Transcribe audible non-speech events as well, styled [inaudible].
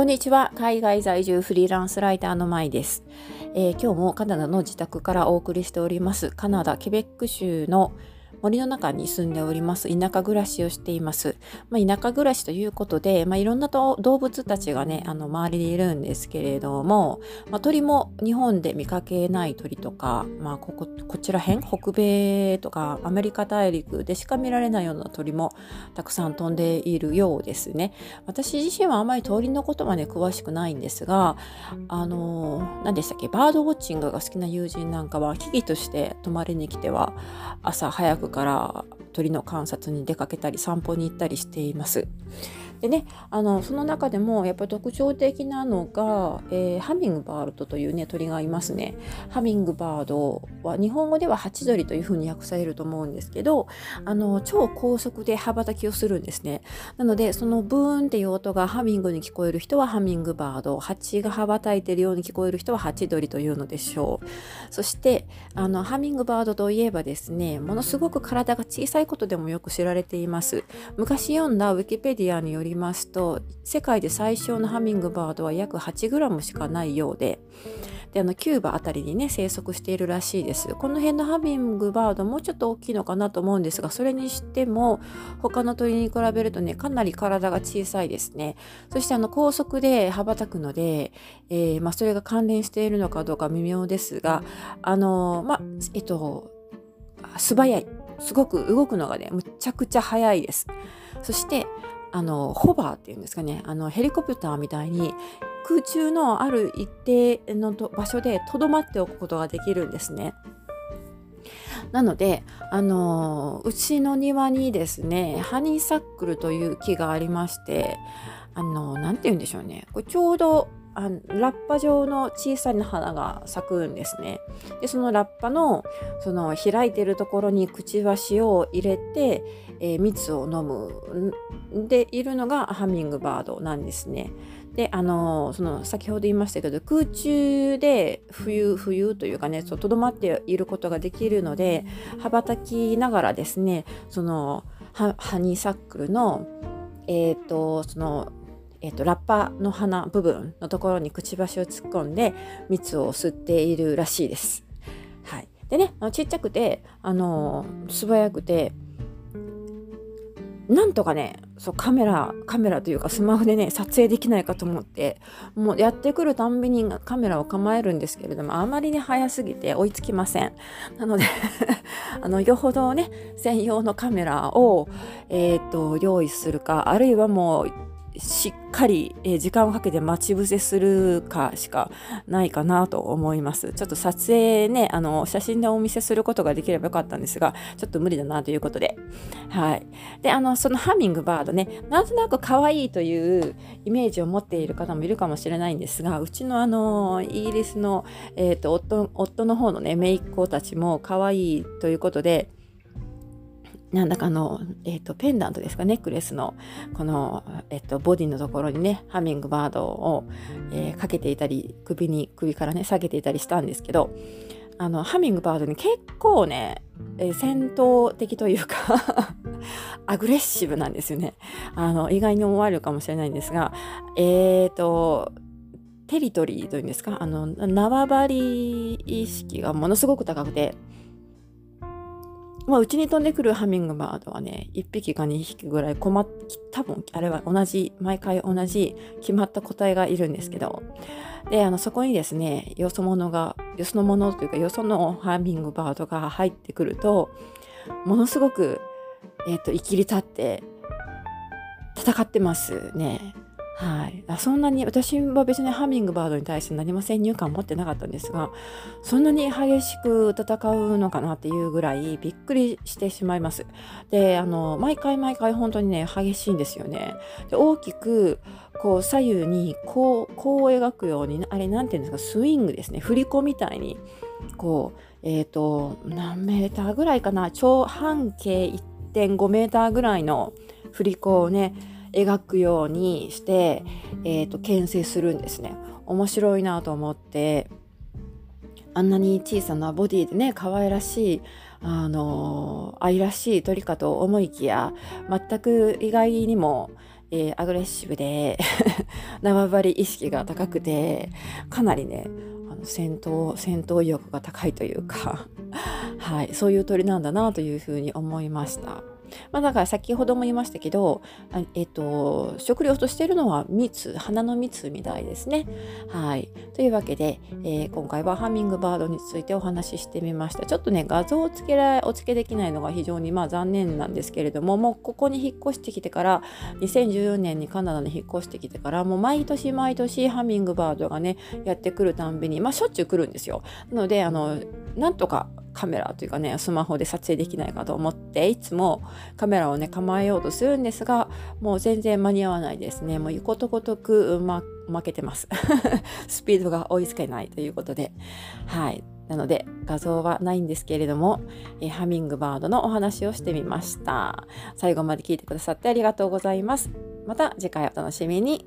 こんにちは。海外在住フリーランスライターのまいです、えー、今日もカナダの自宅からお送りしております。カナダ・ケベック州の森の中に住んでおります。田舎暮らしをしています。まあ、田舎暮らしということで、まあ、いろんな動物たちがね、あの周りにいるんですけれども、まあ、鳥も日本で見かけない鳥とか、まあ、こここちら辺、北米とかアメリカ大陸でしか見られないような鳥もたくさん飛んでいるようですね。私自身はあまり鳥のことはね、詳しくないんですが、あの、何でしたっけ、バードウォッチングが好きな友人なんかは、危機として泊まりに来ては、朝早くから鳥の観察に出かけたり散歩に行ったりしています。でねあのその中でもやっぱり特徴的なのが、えー、ハミングバードというね鳥がいますね。ハミングバードは日本語ではハチドリというふうに訳されると思うんですけどあの超高速で羽ばたきをするんですね。なのでそのブーンっていう音がハミングに聞こえる人はハミングバードハチが羽ばたいてるように聞こえる人はハチドリというのでしょう。そしてあのハミングバードといえばですねものすごく体が小さいことでもよく知られています。昔読んだウィキペディアによりりますと世界で最小のハミングバードは約 8g しかないようでであのキューバあたりにね生息しているらしいです。この辺のハミングバードもうちょっと大きいのかなと思うんですがそれにしても他の鳥に比べるとねかなり体が小さいですね。そしてあの高速で羽ばたくので、えー、まあ、それが関連しているのかどうか微妙ですがあのまあえっと素早い。すごく動くのがねむちゃくちゃ速いです。そしてあのホバーっていうんですかねあのヘリコプターみたいに空中のある一定の場所でとどまっておくことができるんですね。なので、あのうちの庭にですねハニーサックルという木がありましてあの何て言うんでしょうねこれちょうどあラッパ状の小さな花が咲くんですね。でそのラッパのその開いてるところにくちばしを入れて、えー、蜜を飲むでいるのがハミングバードなんですね。であのその先ほど言いましたけど空中で冬冬というかねとどまっていることができるので羽ばたきながらですねそのハニーサックルのえっ、ー、とそのえーと、ラッパの花部分のところにくちばしを突っ込んで蜜を吸っているらしいです。はい、でねちっちゃくてあの素早くてなんとかねそうカメラカメラというかスマホでね撮影できないかと思ってもうやってくるたんびにカメラを構えるんですけれどもあまりに早すぎて追いつきませんなので [laughs] あのよほどね専用のカメラを、えーと用意するかあるいはもうしっかり、え、時間をかけて待ち伏せするかしかないかなと思います。ちょっと撮影ね、あの、写真でお見せすることができればよかったんですが、ちょっと無理だなということで。はい。で、あの、そのハミングバードね、なんとなく可愛いというイメージを持っている方もいるかもしれないんですが、うちのあの、イギリスの、えっ、ー、と、夫、夫の方のね、姪っ子たちも可愛いということで、なんだかの、えっ、ー、と、ペンダントですか、ネックレスの、この、えっ、ー、と、ボディのところにね、ハミングバードを、えー、かけていたり、首に、首からね、下げていたりしたんですけど、あの、ハミングバードに結構ね、え戦闘的というか [laughs] アグレッシブなんですよね。あの、意外に思われるかもしれないんですが、えっ、と、テリトリーというんですか、あの、縄張り意識がものすごく高くて、まあ、うちに飛んでくるハミングバードはね、1匹か2匹ぐらい困っ、多分あれは同じ、毎回同じ決まった個体がいるんですけど、で、あの、そこにですね、よそ者が、よそのものというか、よそのハミングバードが入ってくると、ものすごく、えっ、ー、と、生きり立って戦ってますね。はい、あそんなに私は別にハミングバードに対して何も先入観を持ってなかったんですがそんなに激しく戦うのかなっていうぐらいびっくりしてしまいます。であの毎回毎回本当にね激しいんですよね。で大きくこう左右にこうこう描くようにあれ何て言うんですかスイングですね振り子みたいにこうえっ、ー、と何メーターぐらいかな長半径1.5メーターぐらいの振り子をね描くようにして、えーと、牽制するんですね。面白いなと思ってあんなに小さなボディでね可愛らしいあの愛らしい鳥かと思いきや全く意外にも、えー、アグレッシブで [laughs] 縄張り意識が高くてかなりねあの戦闘戦闘意欲が高いというかはい、そういう鳥なんだなというふうに思いました。まあ、だから先ほども言いましたけど、えっと、食料としているのは蜜花の蜜みたいですね。はい、というわけで、えー、今回はハミングバードについてお話ししてみました。ちょっとね画像をつけらお付けできないのが非常にまあ残念なんですけれどももうここに引っ越してきてから2014年にカナダに引っ越してきてからもう毎年毎年ハミングバードがねやってくるたんびにまあしょっちゅう来るんですよ。なのであのなんとかカメラというかねスマホで撮影できないかと思っていつもカメラをね構えようとするんですがもう全然間に合わないですね。もうことごとく、ま、負けてます。[laughs] スピードが追いつけないということで。はい。なので画像はないんですけれども、えハミングバードのお話をしてみました。最後まで聞いてくださってありがとうございます。また次回お楽しみに。